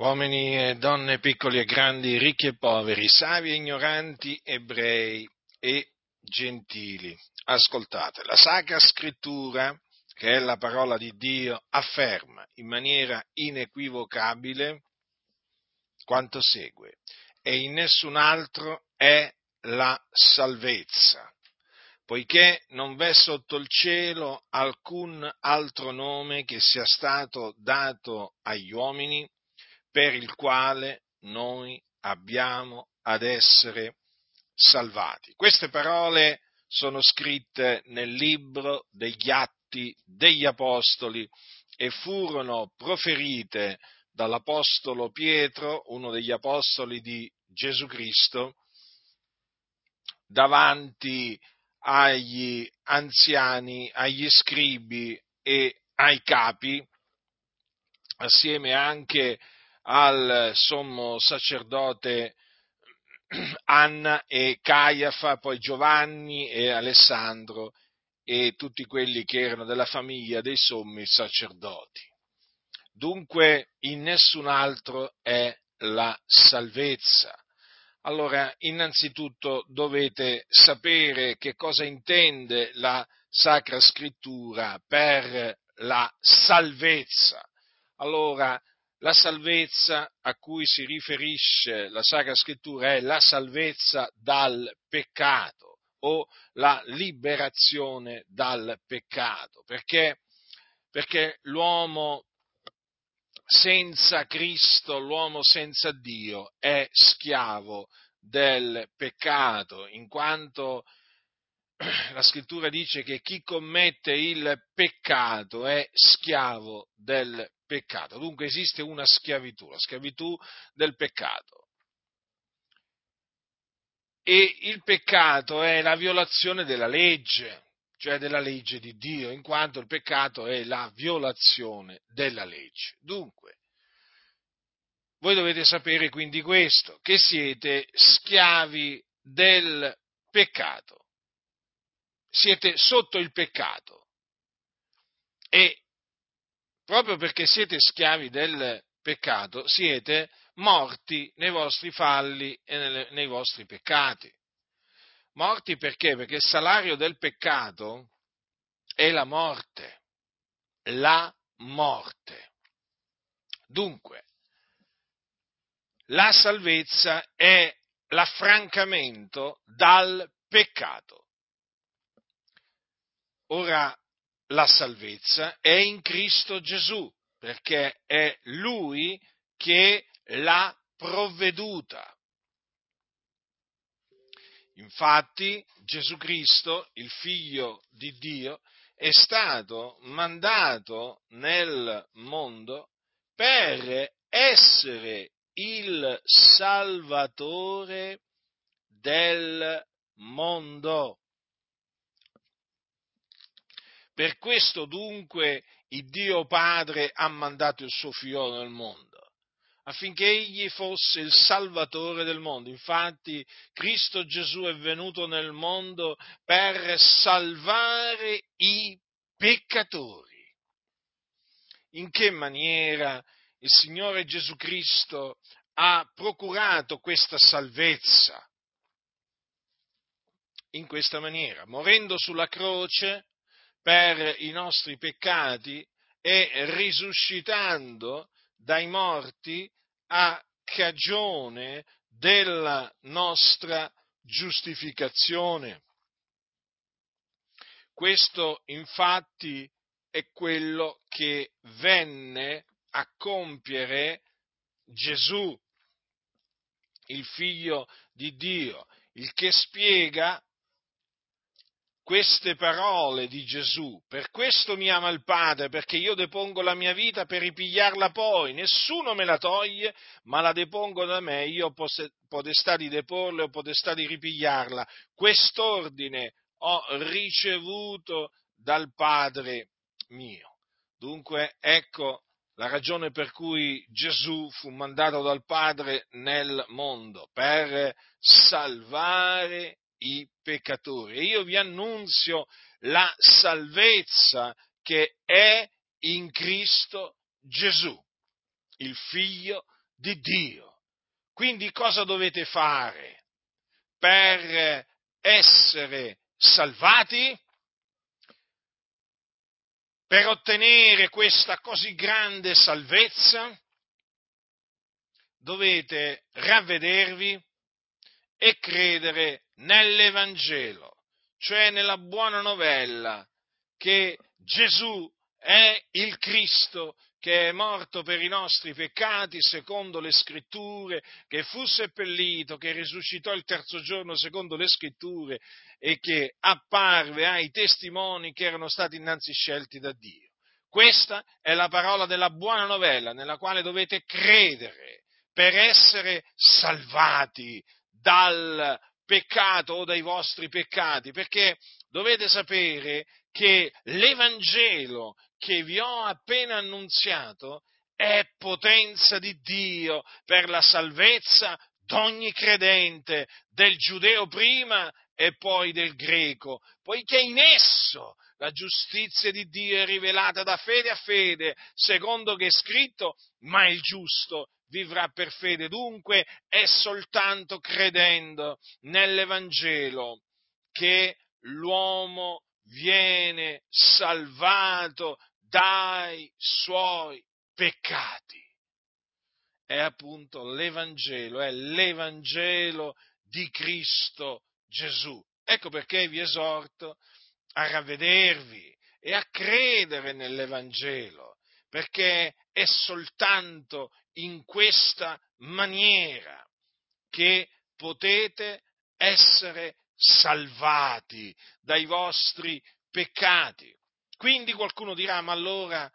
uomini e donne, piccoli e grandi, ricchi e poveri, savi e ignoranti, ebrei e gentili. Ascoltate, la Sacra Scrittura, che è la parola di Dio, afferma in maniera inequivocabile quanto segue. E in nessun altro è la salvezza, poiché non v'è sotto il cielo alcun altro nome che sia stato dato agli uomini per il quale noi abbiamo ad essere salvati. Queste parole sono scritte nel libro degli Atti degli Apostoli e furono proferite dall'Apostolo Pietro, uno degli Apostoli di Gesù Cristo, davanti agli anziani, agli scribi e ai capi, assieme anche al sommo sacerdote Anna e Caiafa, poi Giovanni e Alessandro e tutti quelli che erano della famiglia dei sommi sacerdoti. Dunque in nessun altro è la salvezza. Allora, innanzitutto dovete sapere che cosa intende la Sacra Scrittura per la salvezza. Allora, la salvezza a cui si riferisce la Sacra Scrittura è la salvezza dal peccato o la liberazione dal peccato, perché, perché l'uomo senza Cristo, l'uomo senza Dio è schiavo del peccato, in quanto la scrittura dice che chi commette il peccato è schiavo del peccato. Dunque esiste una schiavitù, la schiavitù del peccato. E il peccato è la violazione della legge, cioè della legge di Dio, in quanto il peccato è la violazione della legge. Dunque, voi dovete sapere quindi questo, che siete schiavi del peccato siete sotto il peccato e proprio perché siete schiavi del peccato siete morti nei vostri falli e nei vostri peccati. Morti perché? Perché il salario del peccato è la morte, la morte. Dunque, la salvezza è l'affrancamento dal peccato. Ora la salvezza è in Cristo Gesù, perché è Lui che l'ha provveduta. Infatti Gesù Cristo, il figlio di Dio, è stato mandato nel mondo per essere il Salvatore del mondo. Per questo dunque il Dio Padre ha mandato il suo figlio nel mondo, affinché egli fosse il Salvatore del mondo. Infatti Cristo Gesù è venuto nel mondo per salvare i peccatori. In che maniera il Signore Gesù Cristo ha procurato questa salvezza? In questa maniera, morendo sulla croce, per i nostri peccati e risuscitando dai morti a cagione della nostra giustificazione. Questo infatti è quello che venne a compiere Gesù, il figlio di Dio, il che spiega queste parole di Gesù, per questo mi ama il Padre, perché io depongo la mia vita per ripigliarla poi, nessuno me la toglie, ma la depongo da me, io ho potestà di deporla ho potestà di ripigliarla. Quest'ordine ho ricevuto dal Padre mio. Dunque ecco la ragione per cui Gesù fu mandato dal Padre nel mondo, per salvare i peccatori. E io vi annunzio la salvezza che è in Cristo Gesù, il figlio di Dio. Quindi cosa dovete fare per essere salvati? Per ottenere questa così grande salvezza dovete ravvedervi e credere nell'Evangelo, cioè nella buona novella che Gesù è il Cristo che è morto per i nostri peccati secondo le scritture, che fu seppellito, che risuscitò il terzo giorno secondo le scritture e che apparve ai testimoni che erano stati innanzi scelti da Dio. Questa è la parola della buona novella nella quale dovete credere per essere salvati dal peccato o dai vostri peccati, perché dovete sapere che l'Evangelo che vi ho appena annunziato è potenza di Dio per la salvezza d'ogni credente, del giudeo prima e poi del greco, poiché in esso la giustizia di Dio è rivelata da fede a fede, secondo che è scritto, ma il giusto vivrà per fede. Dunque è soltanto credendo nell'Evangelo che l'uomo viene salvato dai suoi peccati. È appunto l'Evangelo, è l'Evangelo di Cristo Gesù. Ecco perché vi esorto a ravvedervi e a credere nell'Evangelo, perché è soltanto in questa maniera che potete essere salvati dai vostri peccati. Quindi qualcuno dirà, ma allora,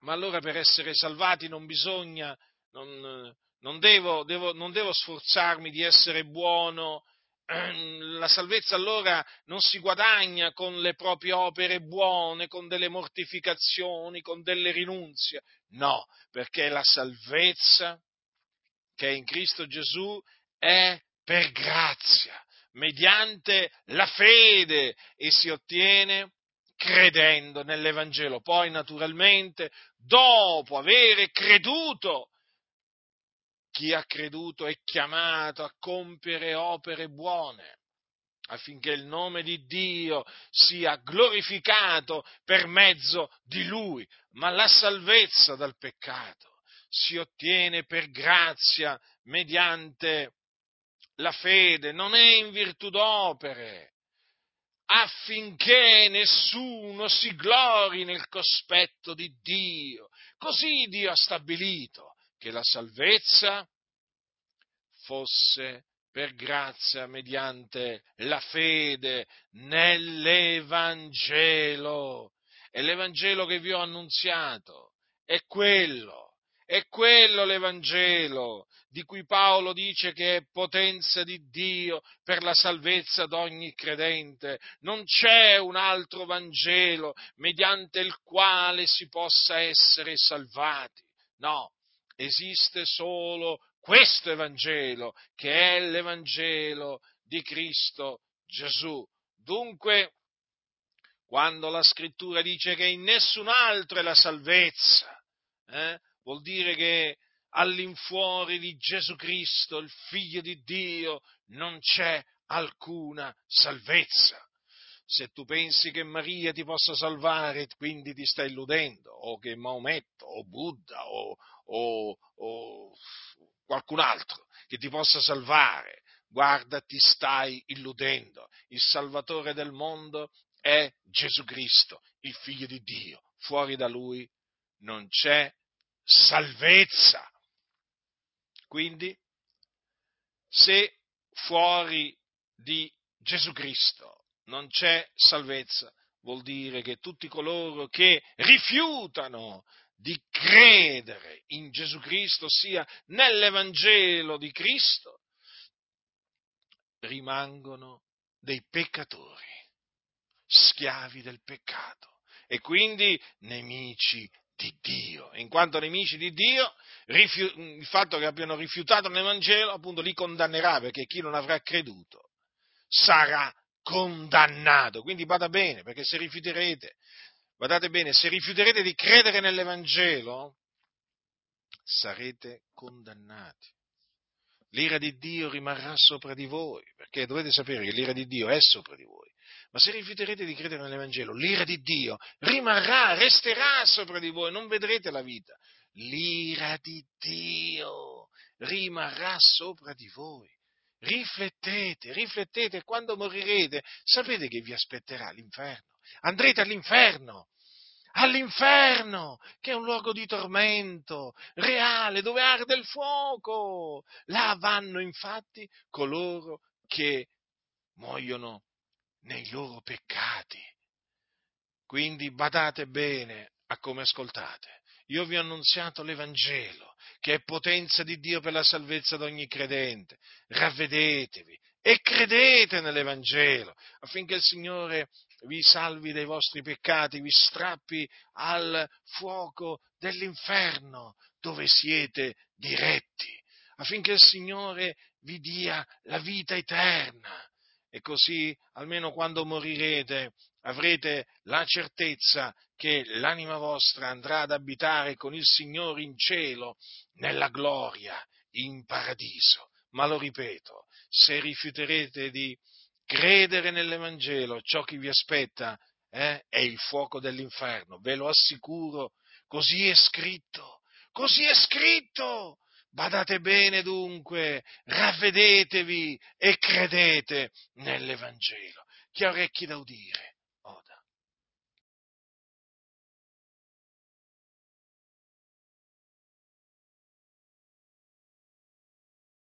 ma allora per essere salvati non bisogna, non, non, devo, devo, non devo sforzarmi di essere buono, la salvezza allora non si guadagna con le proprie opere buone, con delle mortificazioni, con delle rinunzie. No, perché la salvezza che è in Cristo Gesù è per grazia, mediante la fede e si ottiene credendo nell'Evangelo. Poi, naturalmente, dopo avere creduto, chi ha creduto è chiamato a compiere opere buone affinché il nome di Dio sia glorificato per mezzo di Lui, ma la salvezza dal peccato si ottiene per grazia mediante la fede, non è in virtù d'opere, affinché nessuno si glori nel cospetto di Dio. Così Dio ha stabilito che la salvezza fosse per grazia mediante la fede nell'Evangelo. E l'Evangelo che vi ho annunziato è quello, è quello l'Evangelo di cui Paolo dice che è potenza di Dio per la salvezza d'ogni credente. Non c'è un altro Vangelo mediante il quale si possa essere salvati. No, esiste solo questo Evangelo, che è l'Evangelo di Cristo Gesù. Dunque, quando la scrittura dice che in nessun altro è la salvezza, eh, vuol dire che all'infuori di Gesù Cristo, il Figlio di Dio, non c'è alcuna salvezza. Se tu pensi che Maria ti possa salvare, quindi ti stai illudendo, o che Maometto, o Buddha, o, o, o qualcun altro che ti possa salvare, guarda, ti stai illudendo. Il Salvatore del mondo è Gesù Cristo, il Figlio di Dio. Fuori da Lui non c'è salvezza. Quindi, se fuori di Gesù Cristo non c'è salvezza, vuol dire che tutti coloro che rifiutano di credere in Gesù Cristo, sia nell'Evangelo di Cristo, rimangono dei peccatori, schiavi del peccato e quindi nemici di Dio. In quanto nemici di Dio, il fatto che abbiano rifiutato l'Evangelo, appunto, li condannerà, perché chi non avrà creduto sarà condannato. Quindi vada bene, perché se rifiuterete, guardate bene, se rifiuterete di credere nell'Evangelo, sarete condannati. L'ira di Dio rimarrà sopra di voi, perché dovete sapere che l'ira di Dio è sopra di voi. Ma se rifiuterete di credere nell'Evangelo, l'ira di Dio rimarrà, resterà sopra di voi, non vedrete la vita. L'ira di Dio rimarrà sopra di voi. Riflettete, riflettete, quando morirete sapete che vi aspetterà l'inferno. Andrete all'inferno, all'inferno, che è un luogo di tormento reale, dove arde il fuoco. Là vanno infatti coloro che muoiono nei loro peccati. Quindi badate bene a come ascoltate. Io vi ho annunziato l'Evangelo, che è potenza di Dio per la salvezza di ogni credente. Ravvedetevi e credete nell'Evangelo, affinché il Signore vi salvi dai vostri peccati, vi strappi al fuoco dell'inferno dove siete diretti, affinché il Signore vi dia la vita eterna. E così, almeno quando morirete, avrete la certezza che l'anima vostra andrà ad abitare con il Signore in cielo, nella gloria, in paradiso. Ma lo ripeto, se rifiuterete di credere nell'Evangelo, ciò che vi aspetta eh, è il fuoco dell'inferno, ve lo assicuro, così è scritto, così è scritto. Badate bene dunque, ravvedetevi e credete nell'Evangelo. Chi ha orecchi da udire,